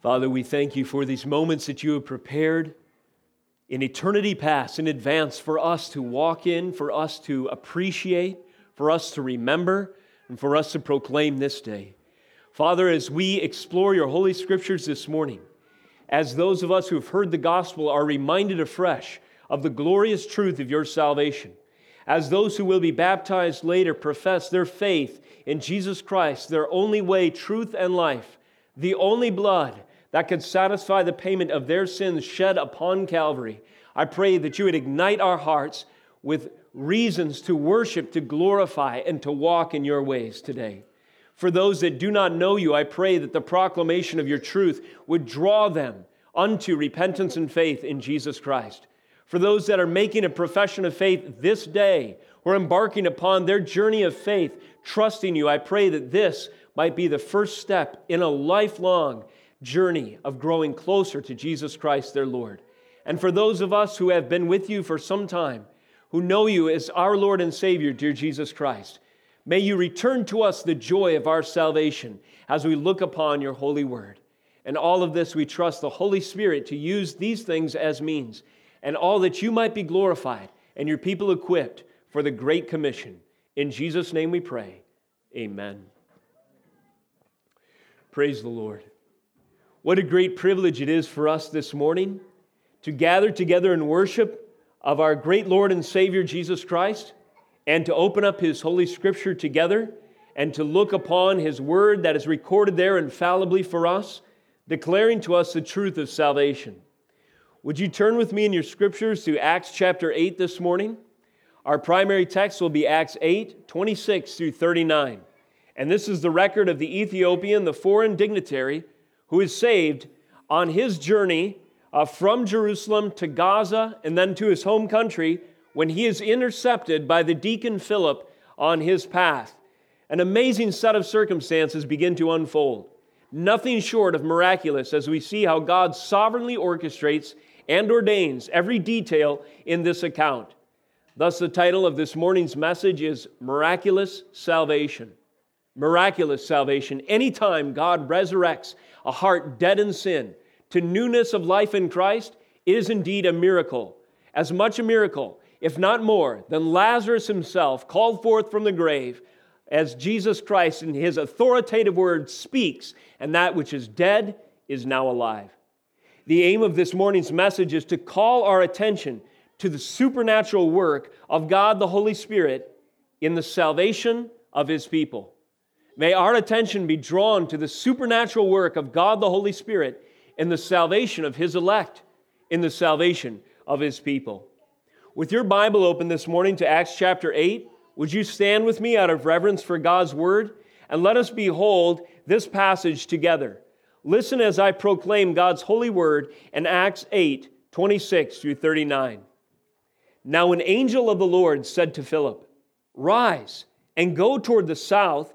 Father, we thank you for these moments that you have prepared in eternity past in advance for us to walk in, for us to appreciate, for us to remember, and for us to proclaim this day. Father, as we explore your holy scriptures this morning, as those of us who have heard the gospel are reminded afresh of the glorious truth of your salvation, as those who will be baptized later profess their faith in Jesus Christ, their only way, truth, and life, the only blood that could satisfy the payment of their sins shed upon Calvary. I pray that you would ignite our hearts with reasons to worship, to glorify, and to walk in your ways today. For those that do not know you, I pray that the proclamation of your truth would draw them unto repentance and faith in Jesus Christ. For those that are making a profession of faith this day or embarking upon their journey of faith, trusting you, I pray that this might be the first step in a lifelong journey of growing closer to Jesus Christ, their Lord. And for those of us who have been with you for some time, who know you as our Lord and Savior, dear Jesus Christ, may you return to us the joy of our salvation as we look upon your holy word. And all of this we trust the Holy Spirit to use these things as means, and all that you might be glorified and your people equipped for the Great Commission. In Jesus' name we pray. Amen. Praise the Lord. What a great privilege it is for us this morning to gather together in worship of our great Lord and Savior Jesus Christ and to open up His Holy Scripture together and to look upon His Word that is recorded there infallibly for us, declaring to us the truth of salvation. Would you turn with me in your Scriptures to Acts chapter 8 this morning? Our primary text will be Acts 8, 26 through 39. And this is the record of the Ethiopian, the foreign dignitary who is saved on his journey uh, from Jerusalem to Gaza and then to his home country when he is intercepted by the deacon Philip on his path. An amazing set of circumstances begin to unfold. Nothing short of miraculous as we see how God sovereignly orchestrates and ordains every detail in this account. Thus, the title of this morning's message is Miraculous Salvation. Miraculous salvation. Anytime God resurrects a heart dead in sin, to newness of life in Christ is indeed a miracle. As much a miracle, if not more, than Lazarus himself called forth from the grave as Jesus Christ in his authoritative word speaks, and that which is dead is now alive. The aim of this morning's message is to call our attention to the supernatural work of God the Holy Spirit in the salvation of his people. May our attention be drawn to the supernatural work of God the Holy Spirit in the salvation of His elect, in the salvation of His people. With your Bible open this morning to Acts chapter 8, would you stand with me out of reverence for God's word and let us behold this passage together? Listen as I proclaim God's holy word in Acts 8 26 through 39. Now, an angel of the Lord said to Philip, Rise and go toward the south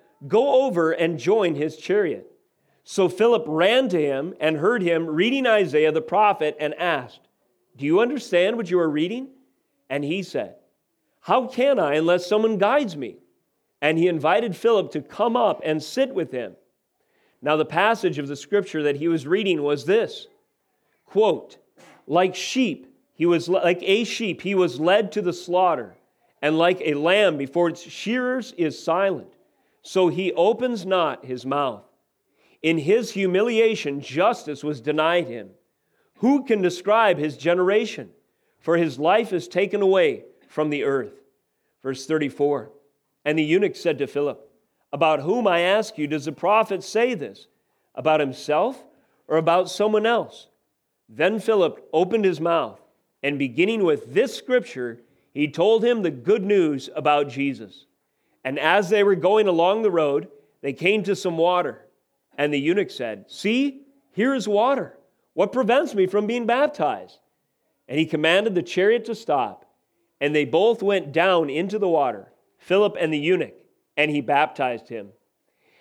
Go over and join his chariot. So Philip ran to him and heard him reading Isaiah the prophet and asked, Do you understand what you are reading? And he said, How can I unless someone guides me? And he invited Philip to come up and sit with him. Now, the passage of the scripture that he was reading was this quote, Like sheep, he was like a sheep, he was led to the slaughter, and like a lamb before its shearers is silent so he opens not his mouth. In his humiliation, justice was denied him. Who can describe his generation? For his life is taken away from the earth. Verse 34 And the eunuch said to Philip, About whom, I ask you, does the prophet say this? About himself or about someone else? Then Philip opened his mouth, and beginning with this scripture, he told him the good news about Jesus. And as they were going along the road, they came to some water. And the eunuch said, See, here is water. What prevents me from being baptized? And he commanded the chariot to stop. And they both went down into the water, Philip and the eunuch, and he baptized him.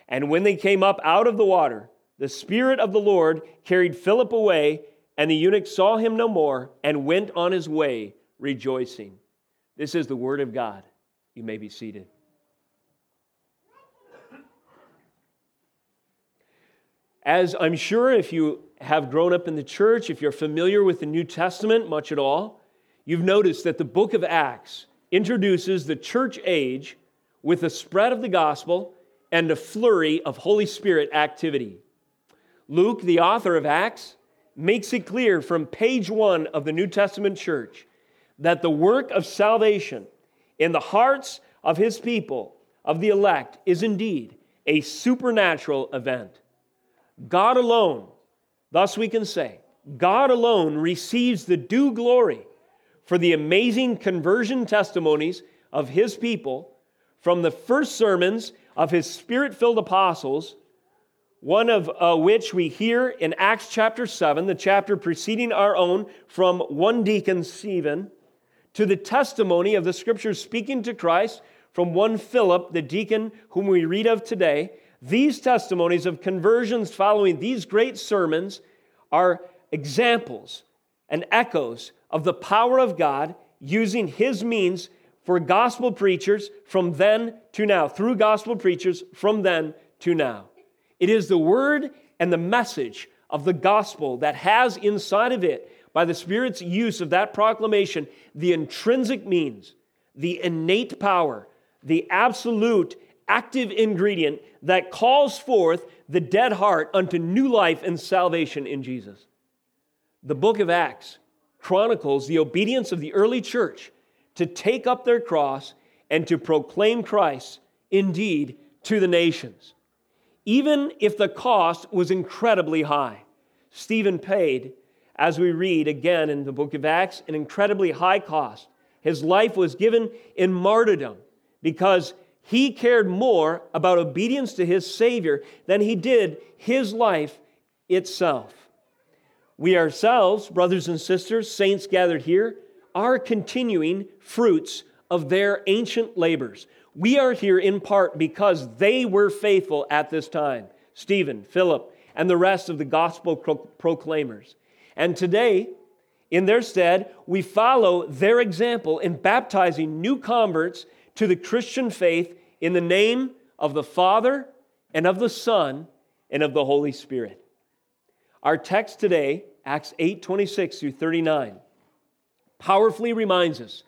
And when they came up out of the water, the Spirit of the Lord carried Philip away, and the eunuch saw him no more and went on his way rejoicing. This is the word of God. You may be seated. As I'm sure if you have grown up in the church, if you're familiar with the New Testament much at all, you've noticed that the book of Acts introduces the church age with the spread of the gospel and a flurry of Holy Spirit activity. Luke, the author of Acts, makes it clear from page one of the New Testament church that the work of salvation in the hearts of his people, of the elect, is indeed a supernatural event. God alone, thus we can say, God alone receives the due glory for the amazing conversion testimonies of his people from the first sermons of his spirit filled apostles, one of uh, which we hear in Acts chapter 7, the chapter preceding our own, from one deacon, Stephen, to the testimony of the scriptures speaking to Christ from one Philip, the deacon whom we read of today. These testimonies of conversions following these great sermons are examples and echoes of the power of God using his means for gospel preachers from then to now, through gospel preachers from then to now. It is the word and the message of the gospel that has inside of it, by the Spirit's use of that proclamation, the intrinsic means, the innate power, the absolute active ingredient that calls forth the dead heart unto new life and salvation in Jesus. The book of Acts chronicles the obedience of the early church to take up their cross and to proclaim Christ indeed to the nations. Even if the cost was incredibly high, Stephen paid, as we read again in the book of Acts, an incredibly high cost. His life was given in martyrdom because he cared more about obedience to his Savior than he did his life itself. We ourselves, brothers and sisters, saints gathered here, are continuing fruits of their ancient labors. We are here in part because they were faithful at this time Stephen, Philip, and the rest of the gospel proclaimers. And today, in their stead, we follow their example in baptizing new converts to the Christian faith in the name of the Father and of the Son and of the Holy Spirit. Our text today, Acts 8 26 through 39, powerfully reminds us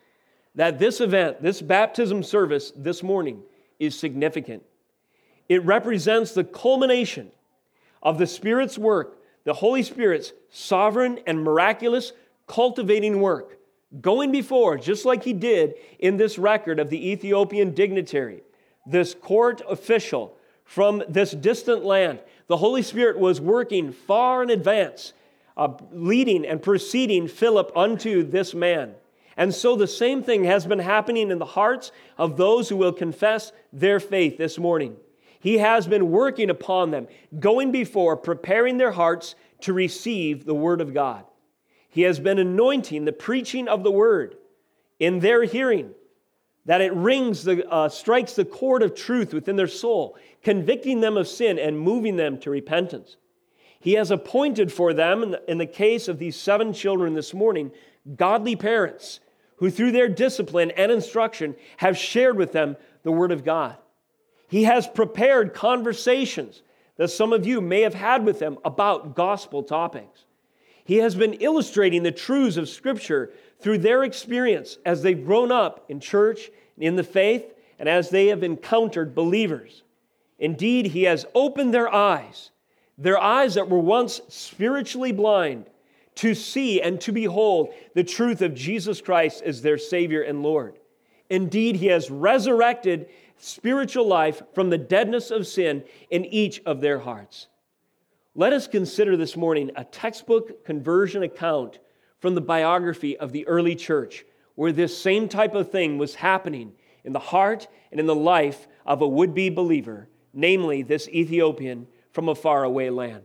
that this event, this baptism service this morning, is significant. It represents the culmination of the Spirit's work, the Holy Spirit's sovereign and miraculous cultivating work, going before, just like He did in this record of the Ethiopian dignitary, this court official from this distant land. The Holy Spirit was working far in advance uh, leading and preceding Philip unto this man. And so the same thing has been happening in the hearts of those who will confess their faith this morning. He has been working upon them, going before, preparing their hearts to receive the Word of God. He has been anointing the preaching of the Word in their hearing, that it rings, the, uh, strikes the chord of truth within their soul, convicting them of sin and moving them to repentance. He has appointed for them, in the, in the case of these seven children this morning, godly parents who, through their discipline and instruction, have shared with them the Word of God. He has prepared conversations that some of you may have had with them about gospel topics. He has been illustrating the truths of Scripture through their experience as they've grown up in church, in the faith, and as they have encountered believers. Indeed, He has opened their eyes their eyes that were once spiritually blind, to see and to behold the truth of Jesus Christ as their Savior and Lord. Indeed, He has resurrected spiritual life from the deadness of sin in each of their hearts. Let us consider this morning a textbook conversion account from the biography of the early church, where this same type of thing was happening in the heart and in the life of a would be believer, namely this Ethiopian from a faraway land.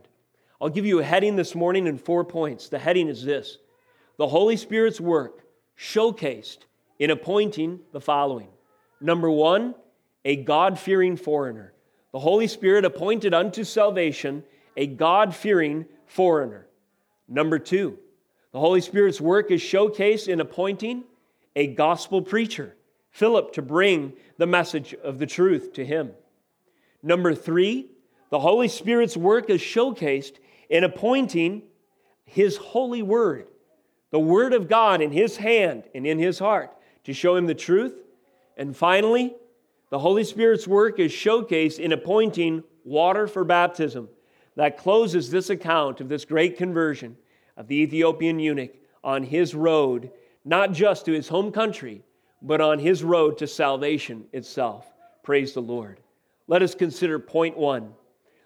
I'll give you a heading this morning in four points. The heading is this The Holy Spirit's work showcased in appointing the following. Number one, a God fearing foreigner. The Holy Spirit appointed unto salvation a God fearing foreigner. Number two, the Holy Spirit's work is showcased in appointing a gospel preacher, Philip, to bring the message of the truth to him. Number three, the Holy Spirit's work is showcased in appointing His holy word, the Word of God in His hand and in His heart to show Him the truth. And finally, the Holy Spirit's work is showcased in appointing water for baptism. That closes this account of this great conversion of the Ethiopian eunuch on his road, not just to his home country, but on his road to salvation itself. Praise the Lord. Let us consider point one.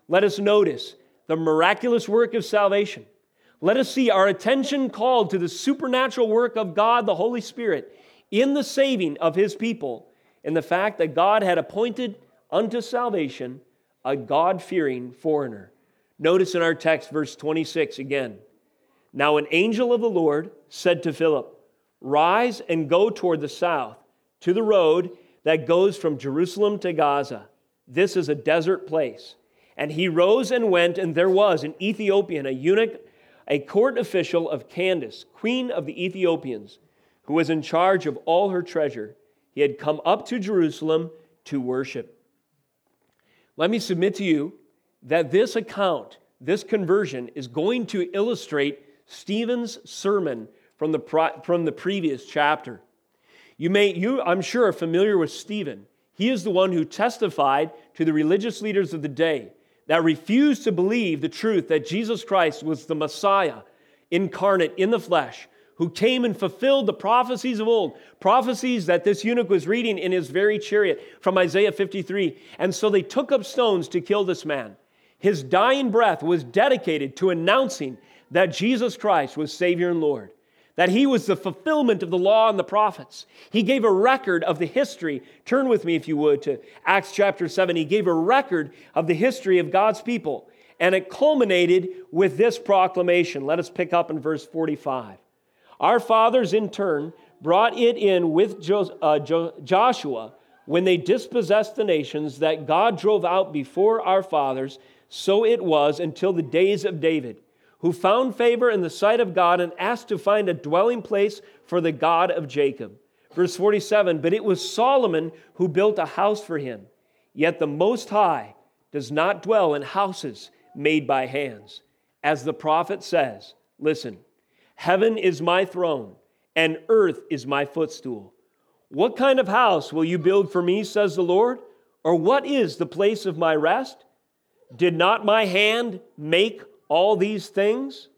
Let us notice the miraculous work of salvation. Let us see our attention called to the supernatural work of God, the Holy Spirit, in the saving of his people, and the fact that God had appointed unto salvation a God fearing foreigner. Notice in our text, verse 26 again. Now, an angel of the Lord said to Philip, Rise and go toward the south, to the road that goes from Jerusalem to Gaza. This is a desert place. And he rose and went, and there was an Ethiopian, a eunuch, a court official of Candace, queen of the Ethiopians, who was in charge of all her treasure. He had come up to Jerusalem to worship. Let me submit to you that this account, this conversion, is going to illustrate Stephen's sermon from the, from the previous chapter. You may, you, I'm sure, are familiar with Stephen. He is the one who testified to the religious leaders of the day that refused to believe the truth that Jesus Christ was the Messiah incarnate in the flesh, who came and fulfilled the prophecies of old, prophecies that this eunuch was reading in his very chariot from Isaiah 53. And so they took up stones to kill this man. His dying breath was dedicated to announcing that Jesus Christ was Savior and Lord that he was the fulfillment of the law and the prophets. He gave a record of the history. Turn with me, if you would, to Acts chapter 7. He gave a record of the history of God's people, and it culminated with this proclamation. Let us pick up in verse 45. Our fathers, in turn, brought it in with uh, Joshua when they dispossessed the nations that God drove out before our fathers. So it was until the days of David who found favor in the sight of God and asked to find a dwelling place for the God of Jacob. Verse 47 But it was Solomon who built a house for him. Yet the Most High does not dwell in houses made by hands. As the prophet says, Listen, heaven is my throne, and earth is my footstool. What kind of house will you build for me, says the Lord? Or what is the place of my rest? Did not my hand make all these things.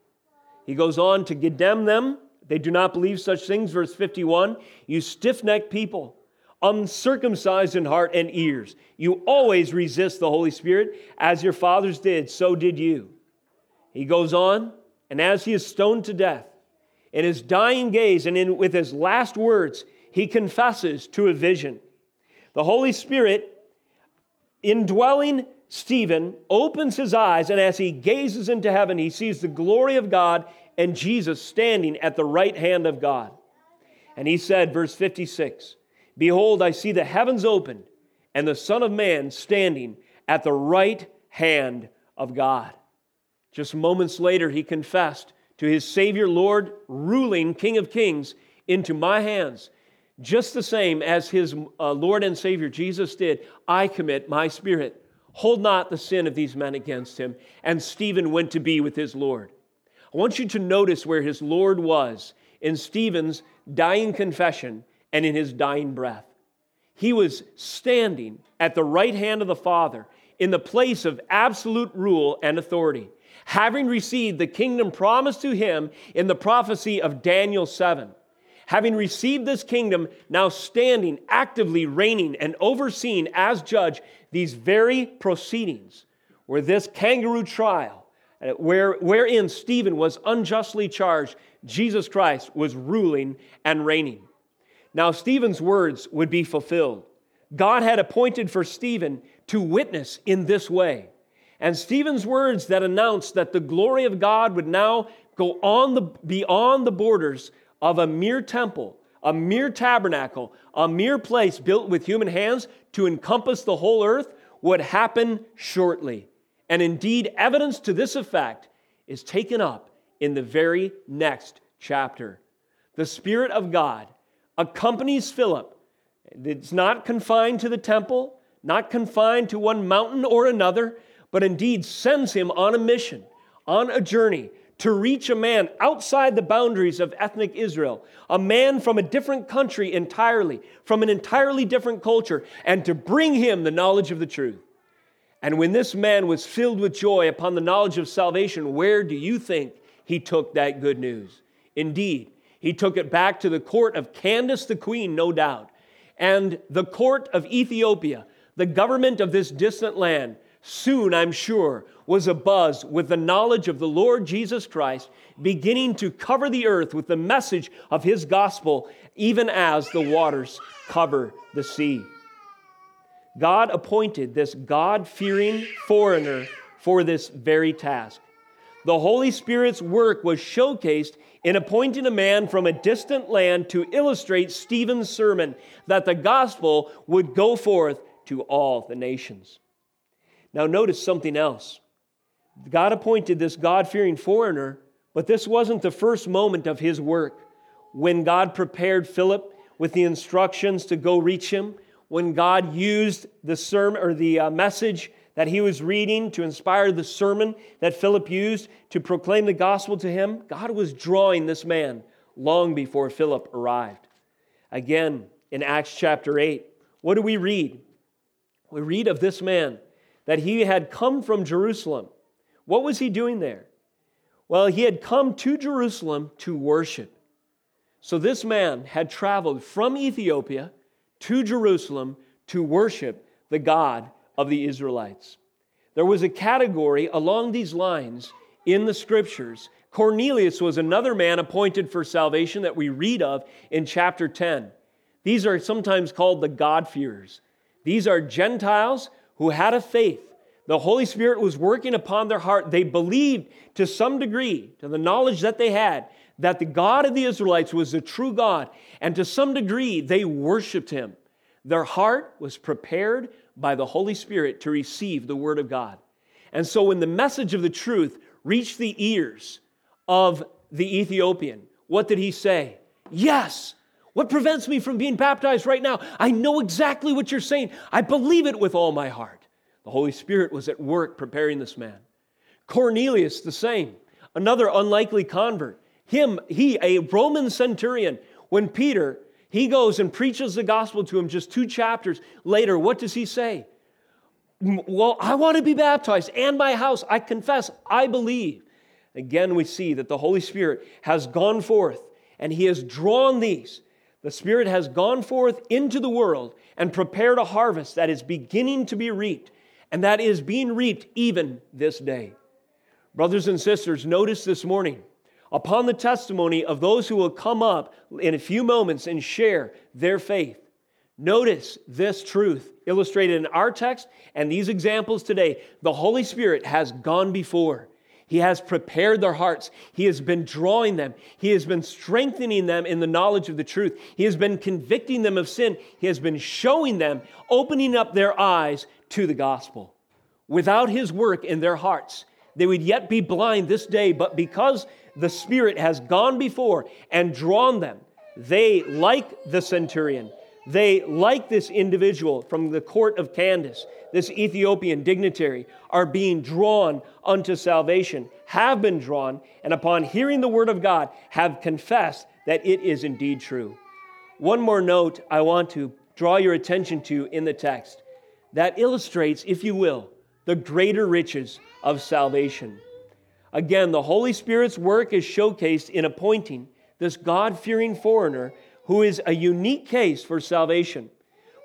He goes on to condemn them. They do not believe such things. Verse 51 You stiff necked people, uncircumcised in heart and ears, you always resist the Holy Spirit, as your fathers did, so did you. He goes on, and as he is stoned to death, in his dying gaze and in, with his last words, he confesses to a vision. The Holy Spirit, indwelling Stephen opens his eyes, and as he gazes into heaven, he sees the glory of God and Jesus standing at the right hand of God. And he said, verse 56 Behold, I see the heavens opened, and the Son of Man standing at the right hand of God. Just moments later, he confessed to his Savior, Lord, ruling King of Kings, into my hands. Just the same as his uh, Lord and Savior Jesus did, I commit my spirit. Hold not the sin of these men against him. And Stephen went to be with his Lord. I want you to notice where his Lord was in Stephen's dying confession and in his dying breath. He was standing at the right hand of the Father in the place of absolute rule and authority, having received the kingdom promised to him in the prophecy of Daniel 7 having received this kingdom, now standing, actively reigning, and overseeing as judge these very proceedings, where this kangaroo trial, uh, where, wherein Stephen was unjustly charged, Jesus Christ was ruling and reigning. Now, Stephen's words would be fulfilled. God had appointed for Stephen to witness in this way. And Stephen's words that announced that the glory of God would now go on the, beyond the borders of a mere temple, a mere tabernacle, a mere place built with human hands to encompass the whole earth would happen shortly. And indeed, evidence to this effect is taken up in the very next chapter. The Spirit of God accompanies Philip. It's not confined to the temple, not confined to one mountain or another, but indeed sends him on a mission, on a journey to reach a man outside the boundaries of ethnic Israel, a man from a different country entirely, from an entirely different culture, and to bring him the knowledge of the truth. And when this man was filled with joy upon the knowledge of salvation, where do you think he took that good news? Indeed, he took it back to the court of Candace the queen, no doubt, and the court of Ethiopia, the government of this distant land, soon, I'm sure, was abuzz with the knowledge of the Lord Jesus Christ, beginning to cover the earth with the message of his gospel, even as the waters cover the sea. God appointed this God fearing foreigner for this very task. The Holy Spirit's work was showcased in appointing a man from a distant land to illustrate Stephen's sermon that the gospel would go forth to all the nations. Now, notice something else. God appointed this God fearing foreigner, but this wasn't the first moment of his work. When God prepared Philip with the instructions to go reach him, when God used the sermon or the uh, message that he was reading to inspire the sermon that Philip used to proclaim the gospel to him, God was drawing this man long before Philip arrived. Again, in Acts chapter 8, what do we read? We read of this man that he had come from Jerusalem. What was he doing there? Well, he had come to Jerusalem to worship. So this man had traveled from Ethiopia to Jerusalem to worship the God of the Israelites. There was a category along these lines in the scriptures. Cornelius was another man appointed for salvation that we read of in chapter 10. These are sometimes called the God-fearers. These are Gentiles who had a faith. The Holy Spirit was working upon their heart. They believed to some degree, to the knowledge that they had, that the God of the Israelites was the true God. And to some degree, they worshiped him. Their heart was prepared by the Holy Spirit to receive the Word of God. And so when the message of the truth reached the ears of the Ethiopian, what did he say? Yes, what prevents me from being baptized right now? I know exactly what you're saying. I believe it with all my heart. The Holy Spirit was at work preparing this man. Cornelius, the same, another unlikely convert. Him, he, a Roman centurion, when Peter, he goes and preaches the gospel to him just two chapters later, what does he say? Well, I want to be baptized and my house. I confess, I believe. Again, we see that the Holy Spirit has gone forth and he has drawn these the Spirit has gone forth into the world and prepared a harvest that is beginning to be reaped, and that is being reaped even this day. Brothers and sisters, notice this morning, upon the testimony of those who will come up in a few moments and share their faith, notice this truth illustrated in our text and these examples today. The Holy Spirit has gone before. He has prepared their hearts. He has been drawing them. He has been strengthening them in the knowledge of the truth. He has been convicting them of sin. He has been showing them, opening up their eyes to the gospel. Without His work in their hearts, they would yet be blind this day, but because the Spirit has gone before and drawn them, they, like the centurion, they, like this individual from the court of Candace, this Ethiopian dignitary, are being drawn unto salvation, have been drawn, and upon hearing the word of God, have confessed that it is indeed true. One more note I want to draw your attention to in the text that illustrates, if you will, the greater riches of salvation. Again, the Holy Spirit's work is showcased in appointing this God fearing foreigner who is a unique case for salvation.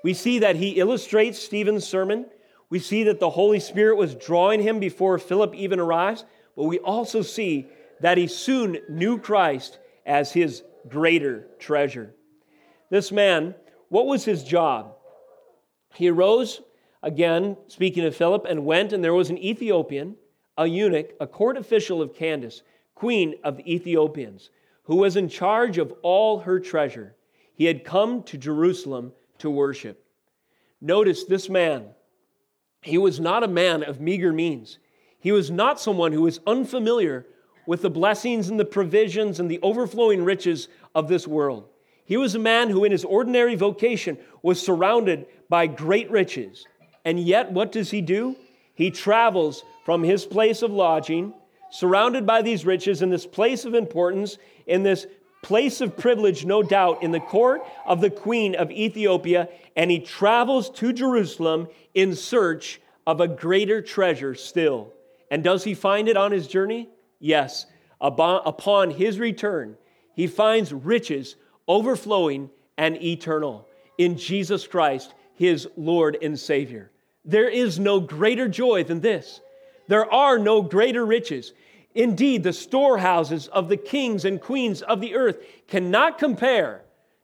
We see that he illustrates Stephen's sermon. We see that the Holy Spirit was drawing him before Philip even arrives, but we also see that he soon knew Christ as his greater treasure. This man, what was his job? He arose again, speaking of Philip, and went, and there was an Ethiopian, a eunuch, a court official of Candace, queen of the Ethiopians, who was in charge of all her treasure. He had come to Jerusalem to worship. Notice this man. He was not a man of meager means. He was not someone who was unfamiliar with the blessings and the provisions and the overflowing riches of this world. He was a man who, in his ordinary vocation, was surrounded by great riches. And yet, what does he do? He travels from his place of lodging, surrounded by these riches, in this place of importance, in this place of privilege, no doubt, in the court of the queen of Ethiopia, and he travels to Jerusalem in search of a greater treasure still. And does he find it on his journey? Yes. Upon his return, he finds riches overflowing and eternal in Jesus Christ, his Lord and Savior. There is no greater joy than this. There are no greater riches. Indeed, the storehouses of the kings and queens of the earth cannot compare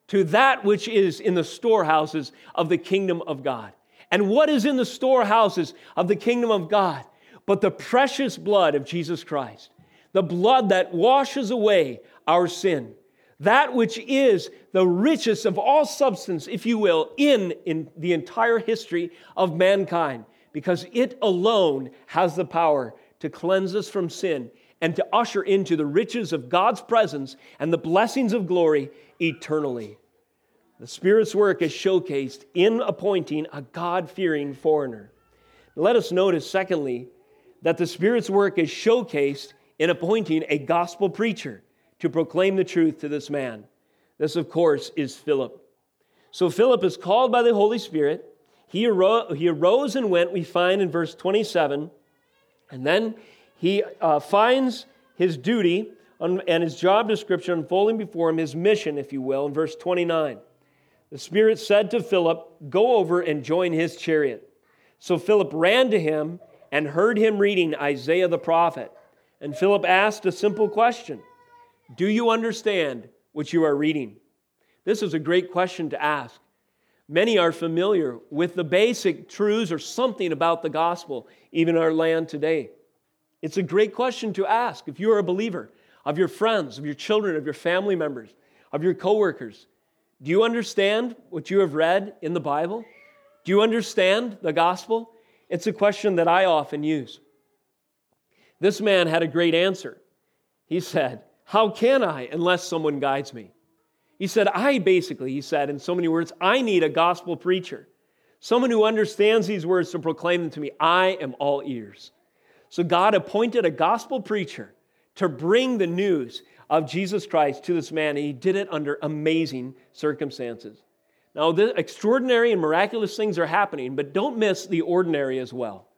to that which is in the storehouses of the kingdom of God. And what is in the storehouses of the kingdom of God but the precious blood of Jesus Christ? The blood that washes away our sin. That which is the richest of all substance, if you will, in, in the entire history of mankind, because it alone has the power to cleanse us from sin and to usher into the riches of God's presence and the blessings of glory eternally. The Spirit's work is showcased in appointing a God fearing foreigner. Let us notice, secondly, that the Spirit's work is showcased in appointing a gospel preacher to proclaim the truth to this man. This, of course, is Philip. So Philip is called by the Holy Spirit. He, arose, he arose and went, we find in verse 27. And then he uh, finds his duty and his job description unfolding before him, his mission, if you will, in verse 29. The Spirit said to Philip, Go over and join his chariot. So Philip ran to him and heard him reading Isaiah the prophet. And Philip asked a simple question Do you understand what you are reading? This is a great question to ask. Many are familiar with the basic truths or something about the gospel, even our land today. It's a great question to ask if you are a believer of your friends, of your children, of your family members, of your coworkers. Do you understand what you have read in the Bible? Do you understand the gospel? It's a question that I often use. This man had a great answer. He said, How can I unless someone guides me? He said, I basically, he said in so many words, I need a gospel preacher, someone who understands these words to proclaim them to me. I am all ears. So God appointed a gospel preacher to bring the news of Jesus Christ to this man, and he did it under amazing circumstances. Now, the extraordinary and miraculous things are happening, but don't miss the ordinary as well.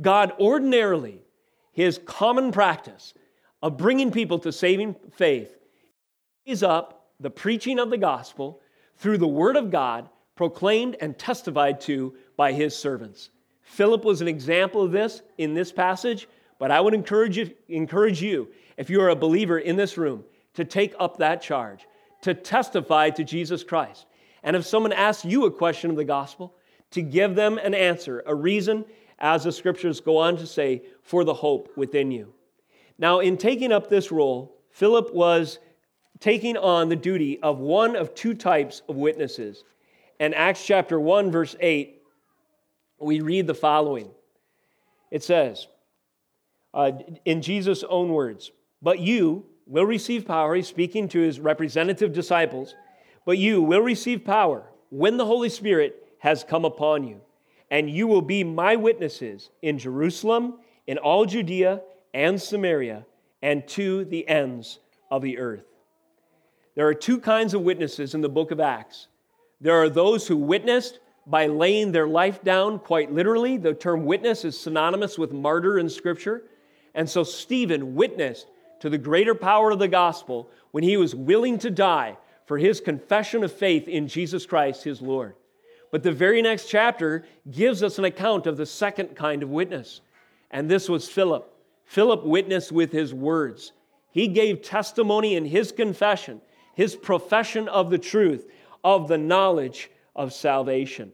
God ordinarily, his common practice of bringing people to saving faith, is up the preaching of the gospel through the word of God proclaimed and testified to by his servants. Philip was an example of this in this passage, but I would encourage you, encourage you, if you are a believer in this room, to take up that charge, to testify to Jesus Christ. And if someone asks you a question of the gospel, to give them an answer, a reason, as the scriptures go on to say, for the hope within you. Now, in taking up this role, Philip was taking on the duty of one of two types of witnesses. And Acts chapter 1, verse 8 we read the following it says, uh, in Jesus' own words, but you will receive power. He's speaking to his representative disciples, but you will receive power when the Holy Spirit has come upon you. And you will be my witnesses in Jerusalem, in all Judea and Samaria, and to the ends of the earth. There are two kinds of witnesses in the book of Acts. There are those who witnessed by laying their life down quite literally. The term witness is synonymous with martyr in Scripture. And so Stephen witnessed to the greater power of the gospel when he was willing to die for his confession of faith in Jesus Christ, his Lord. But the very next chapter gives us an account of the second kind of witness. And this was Philip. Philip witnessed with his words. He gave testimony in his confession, his profession of the truth, of the knowledge of salvation.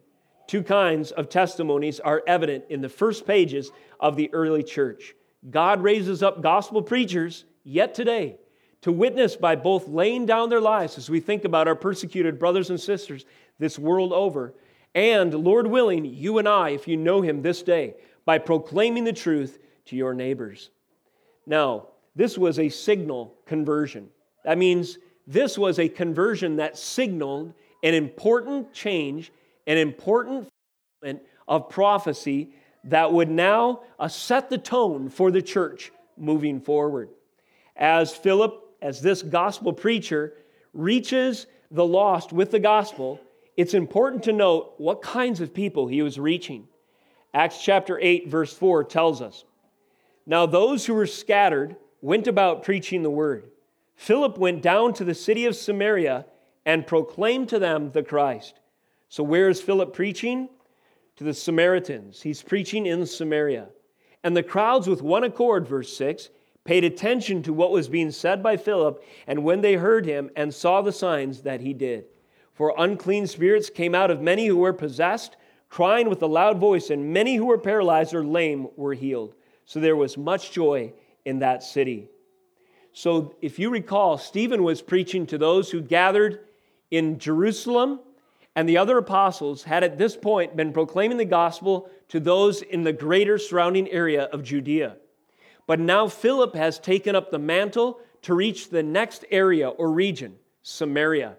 two kinds of testimonies are evident in the first pages of the early church. God raises up gospel preachers yet today to witness by both laying down their lives as we think about our persecuted brothers and sisters this world over, and Lord willing, you and I, if you know Him this day, by proclaiming the truth to your neighbors. Now, this was a signal conversion. That means this was a conversion that signaled an important change, an important of prophecy that would now uh, set the tone for the church moving forward. As Philip, as this gospel preacher, reaches the lost with the gospel, it's important to note what kinds of people he was reaching. Acts chapter 8, verse 4 tells us Now those who were scattered went about preaching the word. Philip went down to the city of Samaria and proclaimed to them the Christ. So, where is Philip preaching? To the Samaritans. He's preaching in Samaria. And the crowds, with one accord, verse 6, paid attention to what was being said by Philip, and when they heard him and saw the signs that he did. For unclean spirits came out of many who were possessed, crying with a loud voice, and many who were paralyzed or lame were healed. So there was much joy in that city. So, if you recall, Stephen was preaching to those who gathered in Jerusalem, and the other apostles had at this point been proclaiming the gospel to those in the greater surrounding area of Judea. But now Philip has taken up the mantle to reach the next area or region, Samaria.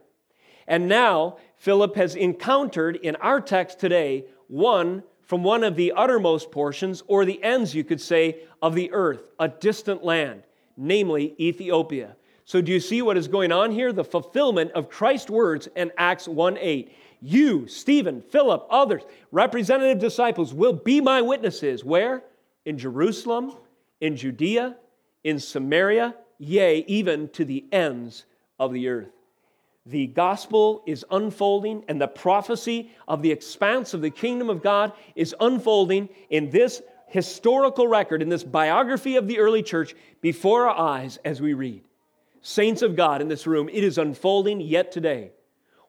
And now Philip has encountered in our text today one from one of the uttermost portions, or the ends, you could say, of the earth, a distant land namely Ethiopia. So, do you see what is going on here? The fulfillment of Christ's words in Acts 1 8. You, Stephen, Philip, others, representative disciples, will be my witnesses. Where? In Jerusalem, in Judea, in Samaria, yea, even to the ends of the earth. The gospel is unfolding, and the prophecy of the expanse of the kingdom of God is unfolding in this historical record, in this biography of the early church before our eyes as we read. Saints of God in this room, it is unfolding yet today.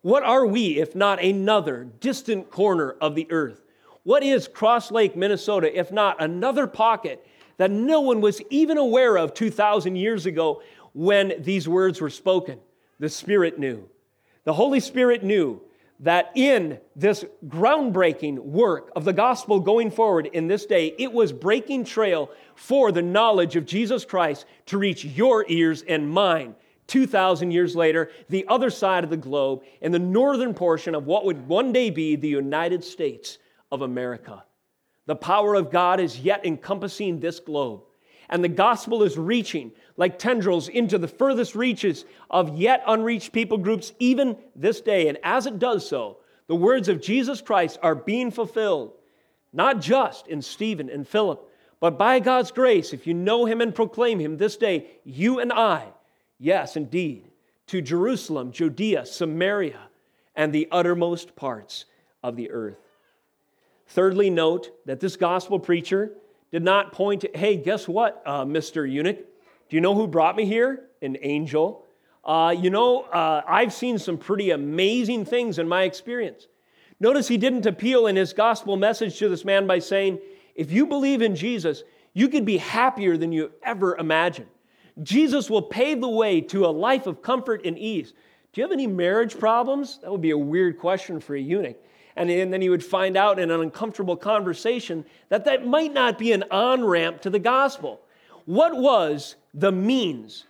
What are we if not another distant corner of the earth? What is Cross Lake, Minnesota, if not another pocket that no one was even aware of 2,000 years ago when these words were spoken? The Spirit knew. The Holy Spirit knew that in this groundbreaking work of the gospel going forward in this day, it was breaking trail for the knowledge of Jesus Christ to reach your ears and mine. 2,000 years later, the other side of the globe, in the northern portion of what would one day be the United States of America. The power of God is yet encompassing this globe and the gospel is reaching like tendrils into the furthest reaches of yet unreached people groups, even this day. And as it does so, the words of Jesus Christ are being fulfilled, not just in Stephen and Philip, but by God's grace, if you know him and proclaim him this day, you and I, yes, indeed, to Jerusalem, Judea, Samaria, and the uttermost parts of the earth. Thirdly, note that this gospel preacher did not point to, hey, guess what, uh, Mr. Eunuch? Do you know who brought me here? An angel. Uh, you know, uh, I've seen some pretty amazing things in my experience. Notice he didn't appeal in his gospel message to this man by saying, if you believe in Jesus, you could be happier than you ever imagined. Jesus will pave the way to a life of comfort and ease. Do you have any marriage problems? That would be a weird question for a eunuch. And, then he would find out in an uncomfortable conversation that that might not be an on ramp to the gospel. What was the means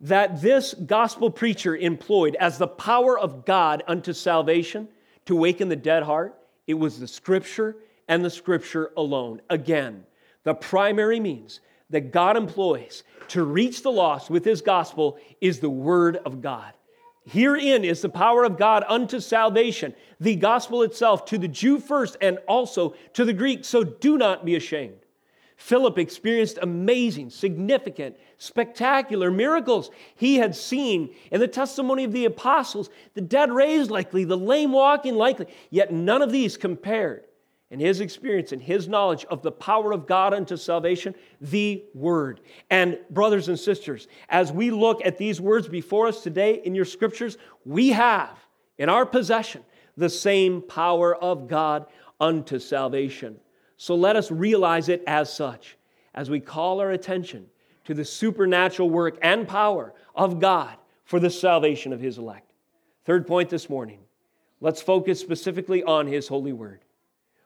that this gospel preacher employed as the power of God unto salvation to waken the dead heart? It was the scripture and the scripture alone. Again, the primary means that God employs to reach the lost with his gospel is the word of God. Herein is the power of God unto salvation, the gospel itself, to the Jew first and also to the Greek. So do not be ashamed. Philip experienced amazing, significant, spectacular miracles he had seen in the testimony of the apostles, the dead raised likely, the lame walking likely, yet none of these compared in his experience and his knowledge of the power of God unto salvation, the Word. And, brothers and sisters, as we look at these words before us today in your scriptures, we have in our possession the same power of God unto salvation. So let us realize it as such as we call our attention to the supernatural work and power of God for the salvation of his elect. Third point this morning let's focus specifically on his holy word.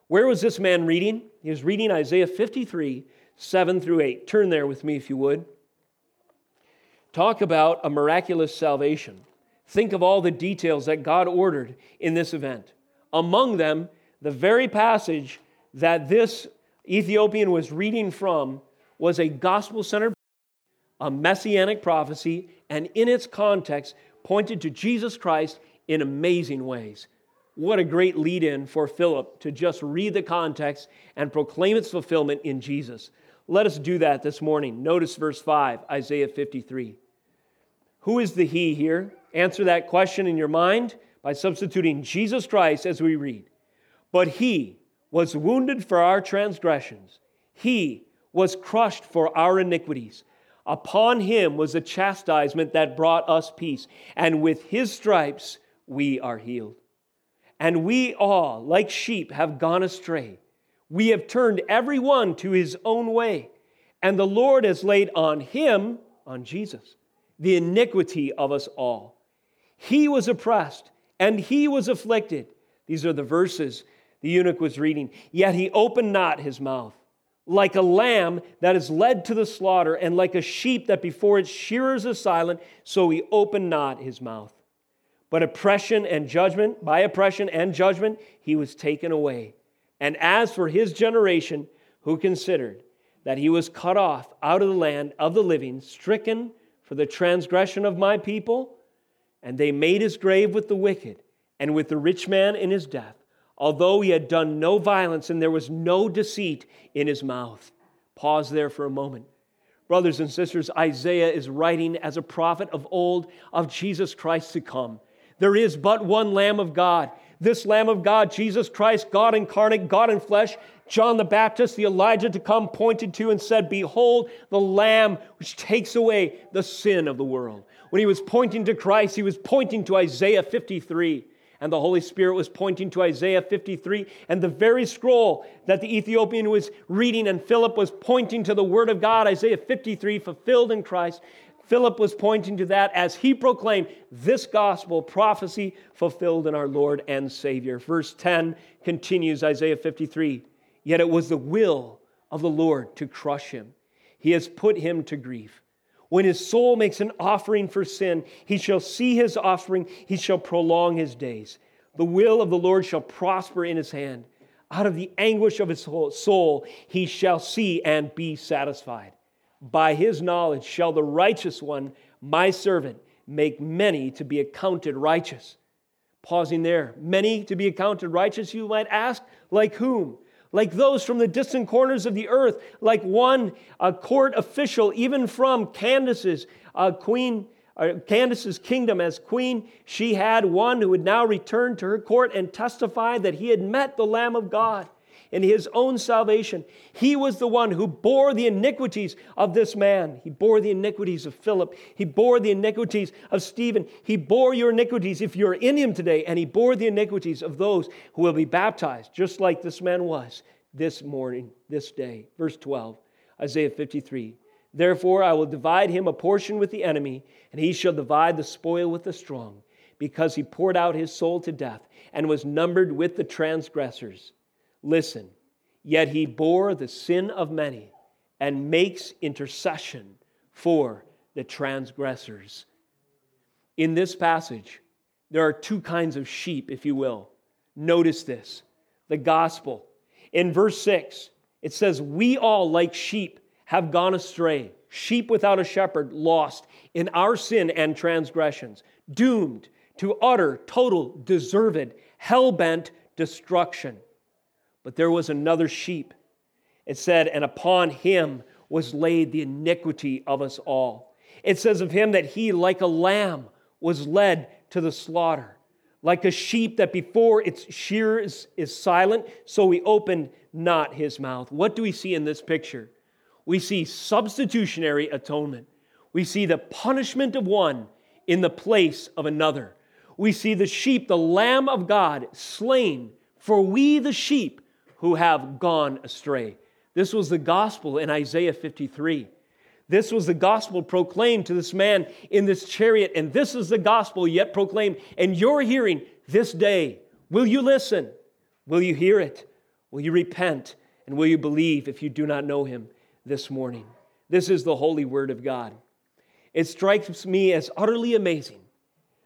Where was this man reading? He was reading Isaiah 53, 7 through 8. Turn there with me if you would. Talk about a miraculous salvation. Think of all the details that God ordered in this event. Among them, the very passage that this Ethiopian was reading from was a gospel centered, a messianic prophecy, and in its context pointed to Jesus Christ in amazing ways. What a great lead in for Philip to just read the context and proclaim its fulfillment in Jesus. Let us do that this morning. Notice verse 5, Isaiah 53. Who is the He here? Answer that question in your mind by substituting Jesus Christ as we read. But He was wounded for our transgressions, He was crushed for our iniquities. Upon Him was the chastisement that brought us peace, and with His stripes we are healed. And we all, like sheep, have gone astray. We have turned every one to his own way, and the Lord has laid on him, on Jesus, the iniquity of us all. He was oppressed and he was afflicted. These are the verses the eunuch was reading. Yet he opened not his mouth. Like a lamb that is led to the slaughter, and like a sheep that before its shearers is silent, so he opened not his mouth. But oppression and judgment, by oppression and judgment, he was taken away. And as for his generation, who considered that he was cut off out of the land of the living, stricken for the transgression of my people, and they made his grave with the wicked and with the rich man in his death, although he had done no violence and there was no deceit in his mouth. Pause there for a moment. Brothers and sisters, Isaiah is writing as a prophet of old of Jesus Christ to come. There is but one Lamb of God this Lamb of God, Jesus Christ, God incarnate, God in flesh, John the Baptist, the Elijah to come, pointed to and said, Behold, the Lamb which takes away the sin of the world. When he was pointing to Christ, he was pointing to Isaiah 53. And the Holy Spirit was pointing to Isaiah 53. And the very scroll that the Ethiopian was reading, and Philip was pointing to the Word of God, Isaiah 53, fulfilled in Christ. Philip was pointing to that as he proclaimed this gospel prophecy fulfilled in our Lord and Savior. Verse 10 continues Isaiah 53 Yet it was the will of the Lord to crush him, he has put him to grief. When his soul makes an offering for sin, he shall see his offspring, he shall prolong his days. The will of the Lord shall prosper in his hand. Out of the anguish of his soul, he shall see and be satisfied. By his knowledge shall the righteous one, my servant, make many to be accounted righteous. Pausing there, many to be accounted righteous, you might ask, like whom? Like those from the distant corners of the earth, like one a court official, even from Candace's uh, queen, uh, Candace's kingdom as queen. She had one who would now return to her court and testify that he had met the Lamb of God in his own salvation. He was the one who bore the iniquities of this man. He bore the iniquities of Philip. He bore the iniquities of Stephen. He bore your iniquities if you're in him today, and he bore the iniquities of those who will be baptized, just like this man was this morning, this day. Verse 12, Isaiah 53. Therefore, I will divide him a portion with the enemy, and he shall divide the spoil with the strong, because he poured out his soul to death and was numbered with the transgressors. Listen, yet he bore the sin of many and makes intercession for the transgressors. In this passage, there are two kinds of sheep, if you will. Notice this the gospel. In verse 6, it says, We all, like sheep, have gone astray, sheep without a shepherd, lost in our sin and transgressions, doomed to utter, total, deserved, hell bent destruction. But there was another sheep. It said, And upon him was laid the iniquity of us all. It says of him that he, like a lamb, was led to the slaughter. Like a sheep that before its shears is silent, so he opened not his mouth. What do we see in this picture? We see substitutionary atonement. We see the punishment of one in the place of another. we see the sheep, the Lamb of God, slain for we the sheep who have gone astray. This was the gospel in Isaiah 53. This was the gospel proclaimed to this man in this chariot, and this is the gospel yet proclaimed. And you're hearing this day. Will you listen? Will you hear it? Will you repent? And will you believe if you do not know him this morning? This is the holy word of God. It strikes me as utterly amazing,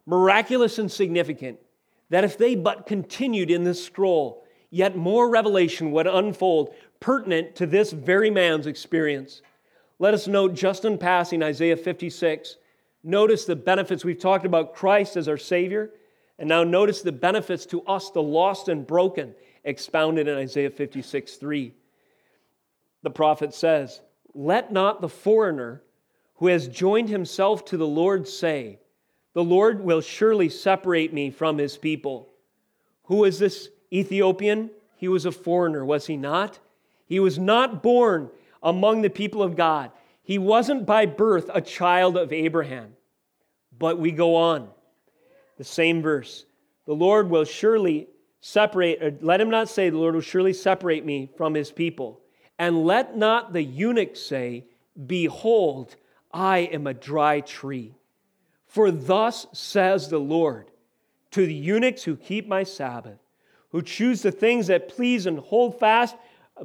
miraculous, and significant that if they but continued in this scroll, yet more revelation would unfold pertinent to this very man's experience. Let us note just in passing Isaiah 56. Notice the benefits. We've talked about Christ as our Savior, and now notice the benefits to us, the lost and broken, expounded in Isaiah 56 3. The prophet says, Let not the foreigner who has joined himself to the Lord say, The Lord will surely separate me from his people. Who is this Ethiopian? He was a foreigner, was he not? He was not born among the people of God. He wasn't by birth a child of Abraham. But we go on. The same verse. The Lord will surely separate, or let him not say, The Lord will surely separate me from his people. And let not the eunuch say, Behold, I am a dry tree. For thus says the Lord to the eunuchs who keep my Sabbath, who choose the things that please and hold fast,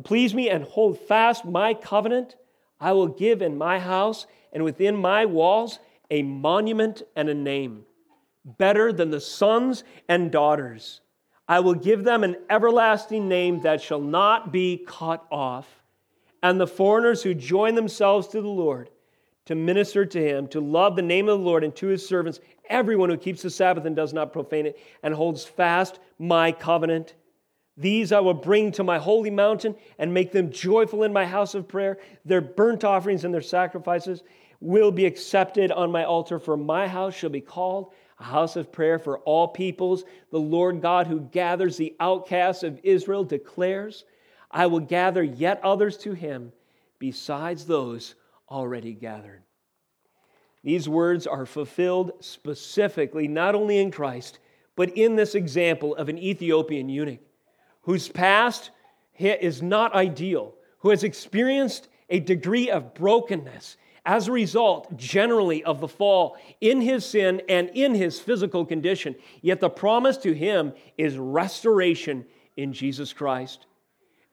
please me and hold fast my covenant, I will give in my house and within my walls a monument and a name, better than the sons and daughters. I will give them an everlasting name that shall not be cut off. And the foreigners who join themselves to the Lord to minister to him, to love the name of the Lord and to his servants, everyone who keeps the Sabbath and does not profane it, and holds fast my covenant. These I will bring to my holy mountain and make them joyful in my house of prayer. Their burnt offerings and their sacrifices will be accepted on my altar, for my house shall be called a house of prayer for all peoples. The Lord God who gathers the outcasts of Israel declares, I will gather yet others to him besides those already gathered. These words are fulfilled specifically not only in Christ, but in this example of an Ethiopian eunuch whose past is not ideal, who has experienced a degree of brokenness as a result, generally, of the fall in his sin and in his physical condition. Yet the promise to him is restoration in Jesus Christ.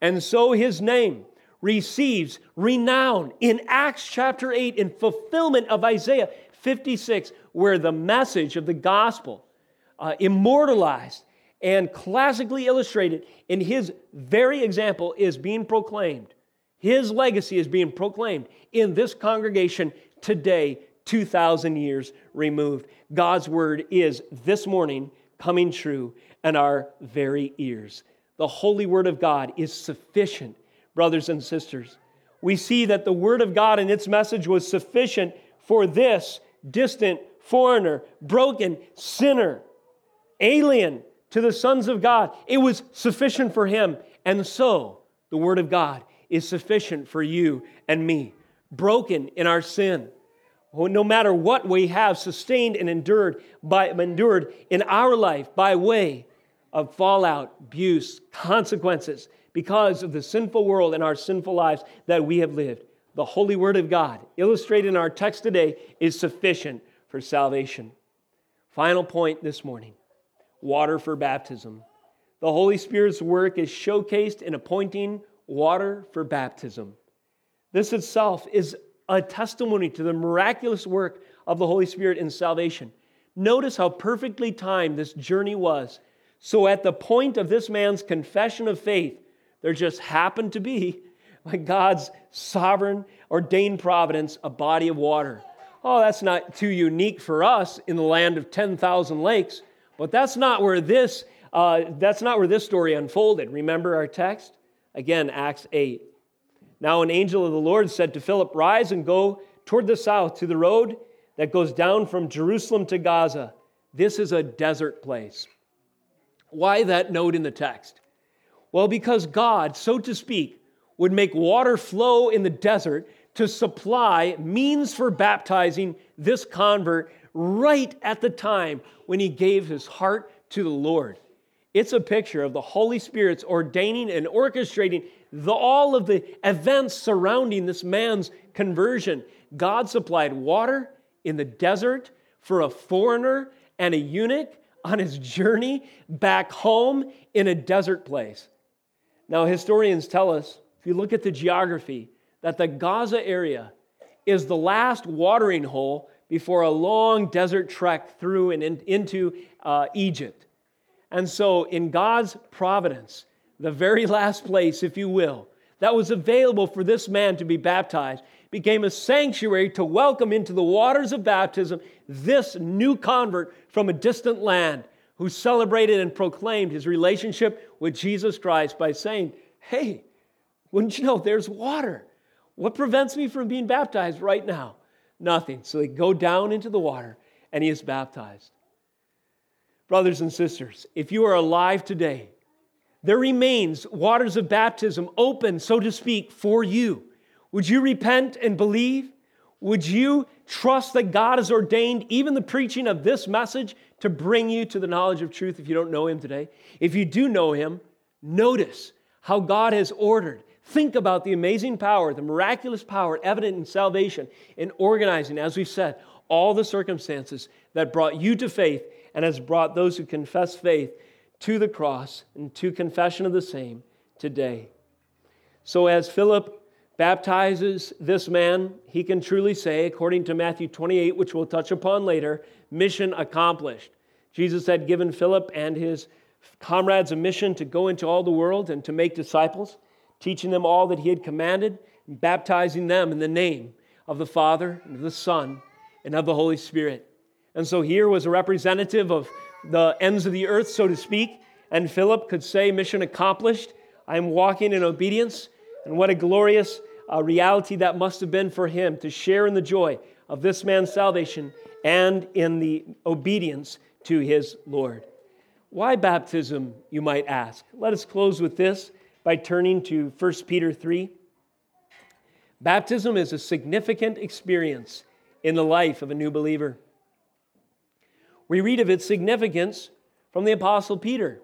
And so his name receives renown in Acts chapter 8 in fulfillment of Isaiah 56, where the message of the gospel, uh, immortalized and classically illustrated in his very example, is being proclaimed his legacy is being proclaimed in this congregation today, 2,000 years removed. God's word is this morning coming true in our very ears. The holy word of God is sufficient, brothers and sisters. We see that the word of God and its message was sufficient for this distant foreigner, broken sinner, alien to the sons of God. It was sufficient for him. And so, the word of God is sufficient for you and me. Broken in our sin. No matter what we have sustained and endured by endured in our life by way of fallout, abuse, consequences because of the sinful world and our sinful lives that we have lived. The holy word of God, illustrated in our text today, is sufficient for salvation. Final point this morning water for baptism. The Holy Spirit's work is showcased in appointing water for baptism. This itself is a testimony to the miraculous work of the Holy Spirit in salvation. Notice how perfectly timed this journey was. So, at the point of this man's confession of faith, there just happened to be, by God's sovereign, ordained providence, a body of water. Oh, that's not too unique for us in the land of 10,000 lakes, but that's not where this, uh, that's not where this story unfolded. Remember our text? Again, Acts 8. Now, an angel of the Lord said to Philip, Rise and go toward the south to the road that goes down from Jerusalem to Gaza. This is a desert place. Why that note in the text? Well, because God, so to speak, would make water flow in the desert to supply means for baptizing this convert right at the time when he gave his heart to the Lord. It's a picture of the Holy Spirit's ordaining and orchestrating the, all of the events surrounding this man's conversion. God supplied water in the desert for a foreigner and a eunuch on his journey back home in a desert place. Now, historians tell us, if you look at the geography, that the Gaza area is the last watering hole before a long desert trek through and in, into uh, Egypt. And so, in God's providence, the very last place, if you will, that was available for this man to be baptized became a sanctuary to welcome into the waters of baptism this new convert from a distant land who celebrated and proclaimed his relationship with Jesus Christ by saying, Hey, wouldn't you know there's water? What prevents me from being baptized right now? Nothing. So they go down into the water and he is baptized. Brothers and sisters, if you are alive today, there remains waters of baptism open, so to speak, for you. Would you repent and believe? Would you trust that God has ordained even the preaching of this message to bring you to the knowledge of truth if you don't know Him today? If you do know Him, notice how God has ordered. Think about the amazing power, the miraculous power evident in salvation, in organizing, as we've said, all the circumstances that brought you to faith and has brought those who confess faith to the cross and to confession of the same today. So, as Philip baptizes this man, he can truly say, according to Matthew 28, which we'll touch upon later, mission accomplished. Jesus had given Philip and his comrades a mission to go into all the world and to make disciples, teaching them all that he had commanded, and baptizing them in the name of the Father, and of the Son, and of the Holy Spirit. And so here was a representative of the ends of the earth, so to speak, and Philip could say, Mission accomplished. I'm walking in obedience and what a glorious uh, reality that must have been for him to share in the joy of this man's salvation and in the obedience to his Lord. Why baptism, you might ask? Let us close with this by turning to 1 Peter 3. Baptism is a significant experience in the life of a new believer. We read of its significance from the Apostle Peter.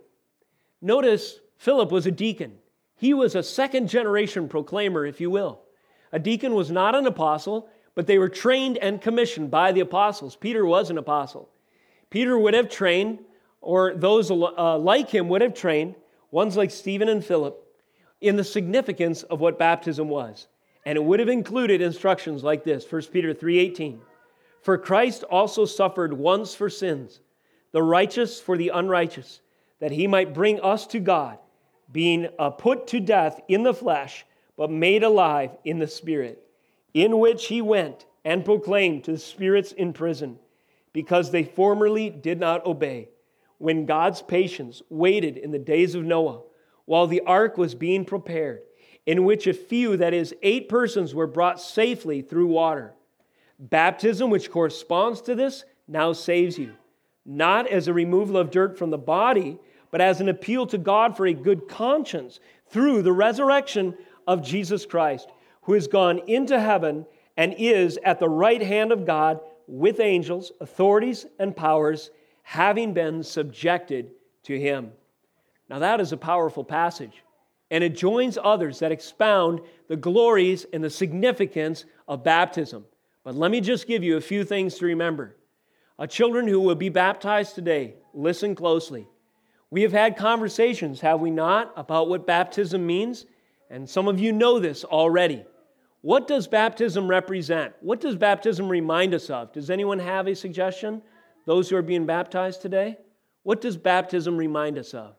Notice Philip was a deacon. He was a second generation proclaimer, if you will. A deacon was not an apostle, but they were trained and commissioned by the apostles. Peter was an apostle. Peter would have trained, or those uh, like him would have trained, ones like Stephen and Philip, in the significance of what baptism was. And it would have included instructions like this 1 Peter 3:18. For Christ also suffered once for sins, the righteous for the unrighteous, that he might bring us to God being uh, put to death in the flesh, but made alive in the spirit, in which he went and proclaimed to the spirits in prison, because they formerly did not obey, when God's patience waited in the days of Noah, while the ark was being prepared, in which a few, that is, eight persons, were brought safely through water. Baptism, which corresponds to this, now saves you, not as a removal of dirt from the body but as an appeal to God for a good conscience through the resurrection of Jesus Christ, who has gone into heaven and is at the right hand of God with angels, authorities, and powers, having been subjected to him. Now, that is a powerful passage, and it joins others that expound the glories and the significance of baptism. But let me just give you a few things to remember. A children who will be baptized today, listen closely. We have had conversations, have we not, about what baptism means? And some of you know this already. What does baptism represent? What does baptism remind us of? Does anyone have a suggestion? Those who are being baptized today? What does baptism remind us of?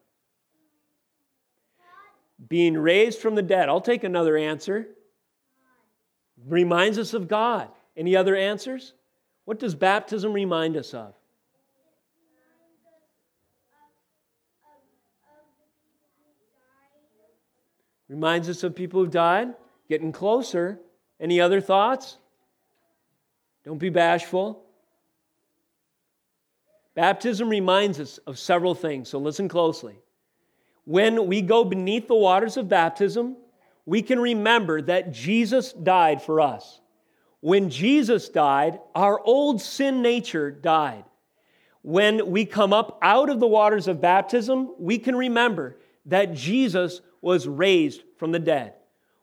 Being raised from the dead. I'll take another answer. Reminds us of God. Any other answers? What does baptism remind us of? Reminds us of people who've died, getting closer. Any other thoughts? Don't be bashful. Baptism reminds us of several things, so listen closely. When we go beneath the waters of baptism, we can remember that Jesus died for us. When Jesus died, our old sin nature died. When we come up out of the waters of baptism, we can remember that Jesus was raised from the dead.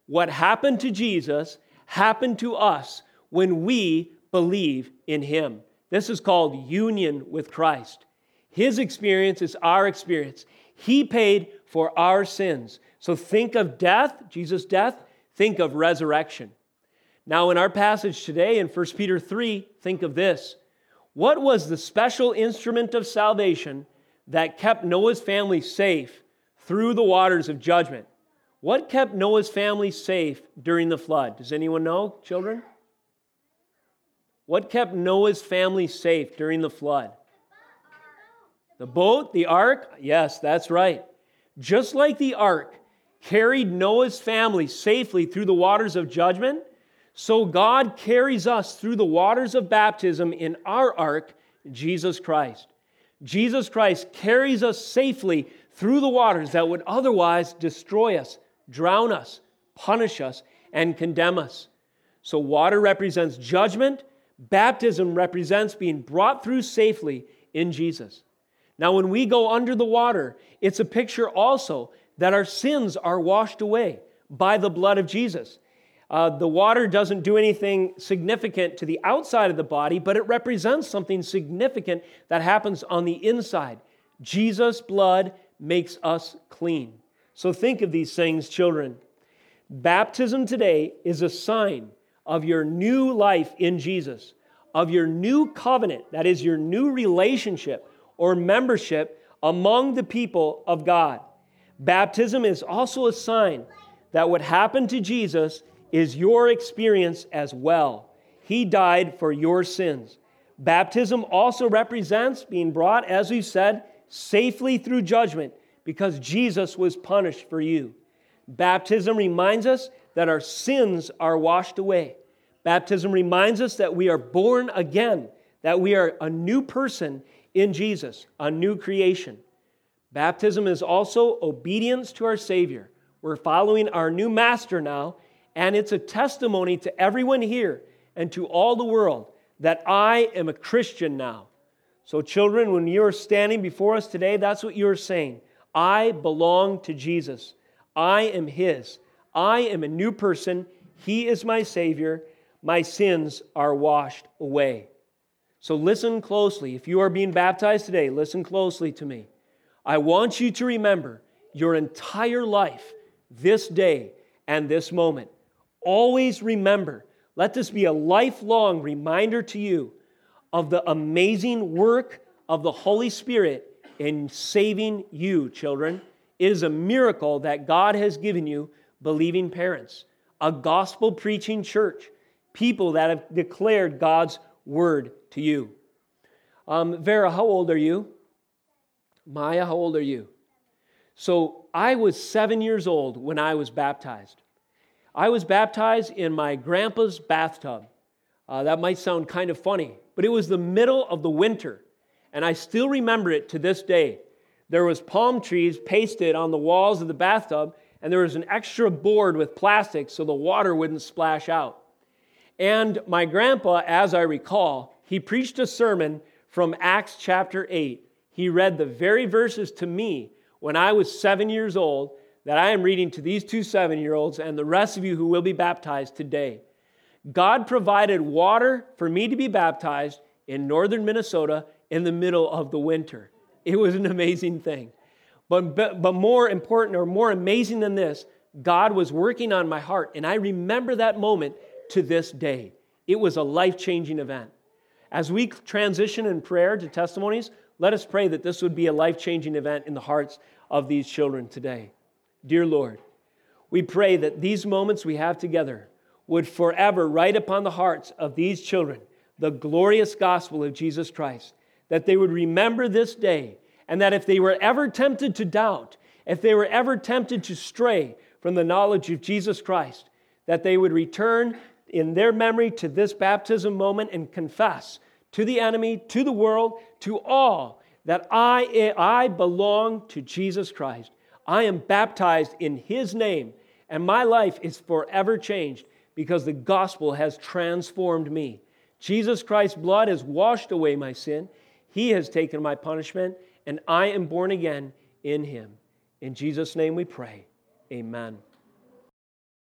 What happened to Jesus happened to us when we believe in him. This is called union with Christ. His experience is our experience. He paid for our sins. So think of death, Jesus' death, think of resurrection. Now, in our passage today in 1 Peter 3, think of this. What was the special instrument of salvation that kept Noah's family safe through the waters of judgment? What kept Noah's family safe during the flood? Does anyone know, children? What kept Noah's family safe during the flood? The boat, the ark? Yes, that's right. Just like the ark carried Noah's family safely through the waters of judgment, so God carries us through the waters of baptism in our ark, Jesus Christ. Jesus Christ carries us safely through the waters that would otherwise destroy us, drown us, punish us, and condemn us. So, water represents judgment, baptism represents being brought through safely in Jesus. Now, when we go under the water, it's a picture also that our sins are washed away by the blood of Jesus. Uh, the water doesn't do anything significant to the outside of the body, but it represents something significant that happens on the inside. Jesus' blood makes us clean. So think of these things, children. Baptism today is a sign of your new life in Jesus, of your new covenant, that is, your new relationship or membership among the people of God. Baptism is also a sign that what happened to Jesus is your experience as well. He died for your sins. Baptism also represents being brought, as we said, safely through judgment because Jesus was punished for you. Baptism reminds us that our sins are washed away. Baptism reminds us that we are born again, that we are a new person in Jesus, a new creation. Baptism is also obedience to our Savior. We're following our new master now, and it's a testimony to everyone here and to all the world that I am a Christian now. So, children, when you're standing before us today, that's what you're saying. I belong to Jesus. I am His. I am a new person. He is my Savior. My sins are washed away. So, listen closely. If you are being baptized today, listen closely to me. I want you to remember your entire life, this day and this moment. Always remember, let this be a lifelong reminder to you of the amazing work of the Holy Spirit in saving you, children. It is a miracle that God has given you believing parents, a gospel preaching church, people that have declared God's word to you. Um, Vera, how old are you? Maya, how old are you? So I was seven years old when I was baptized. I was baptized in my grandpa's bathtub. Uh, that might sound kind of funny, but it was the middle of the winter, and I still remember it to this day. There was palm trees pasted on the walls of the bathtub, and there was an extra board with plastic so the water wouldn't splash out. And my grandpa, as I recall, he preached a sermon from Acts chapter 8. He read the very verses to me when I was seven years old that I am reading to these two seven year olds and the rest of you who will be baptized today. God provided water for me to be baptized in northern Minnesota in the middle of the winter. It was an amazing thing. But, but, but more important or more amazing than this, God was working on my heart. And I remember that moment to this day. It was a life changing event. As we transition in prayer to testimonies, let us pray that this would be a life changing event in the hearts of these children today. Dear Lord, we pray that these moments we have together would forever write upon the hearts of these children the glorious gospel of Jesus Christ, that they would remember this day, and that if they were ever tempted to doubt, if they were ever tempted to stray from the knowledge of Jesus Christ, that they would return in their memory to this baptism moment and confess to the enemy, to the world, to all that I, I belong to Jesus Christ. I am baptized in his name, and my life is forever changed because the gospel has transformed me. Jesus Christ's blood has washed away my sin. He has taken my punishment, and I am born again in Him. In Jesus' name we pray. Amen.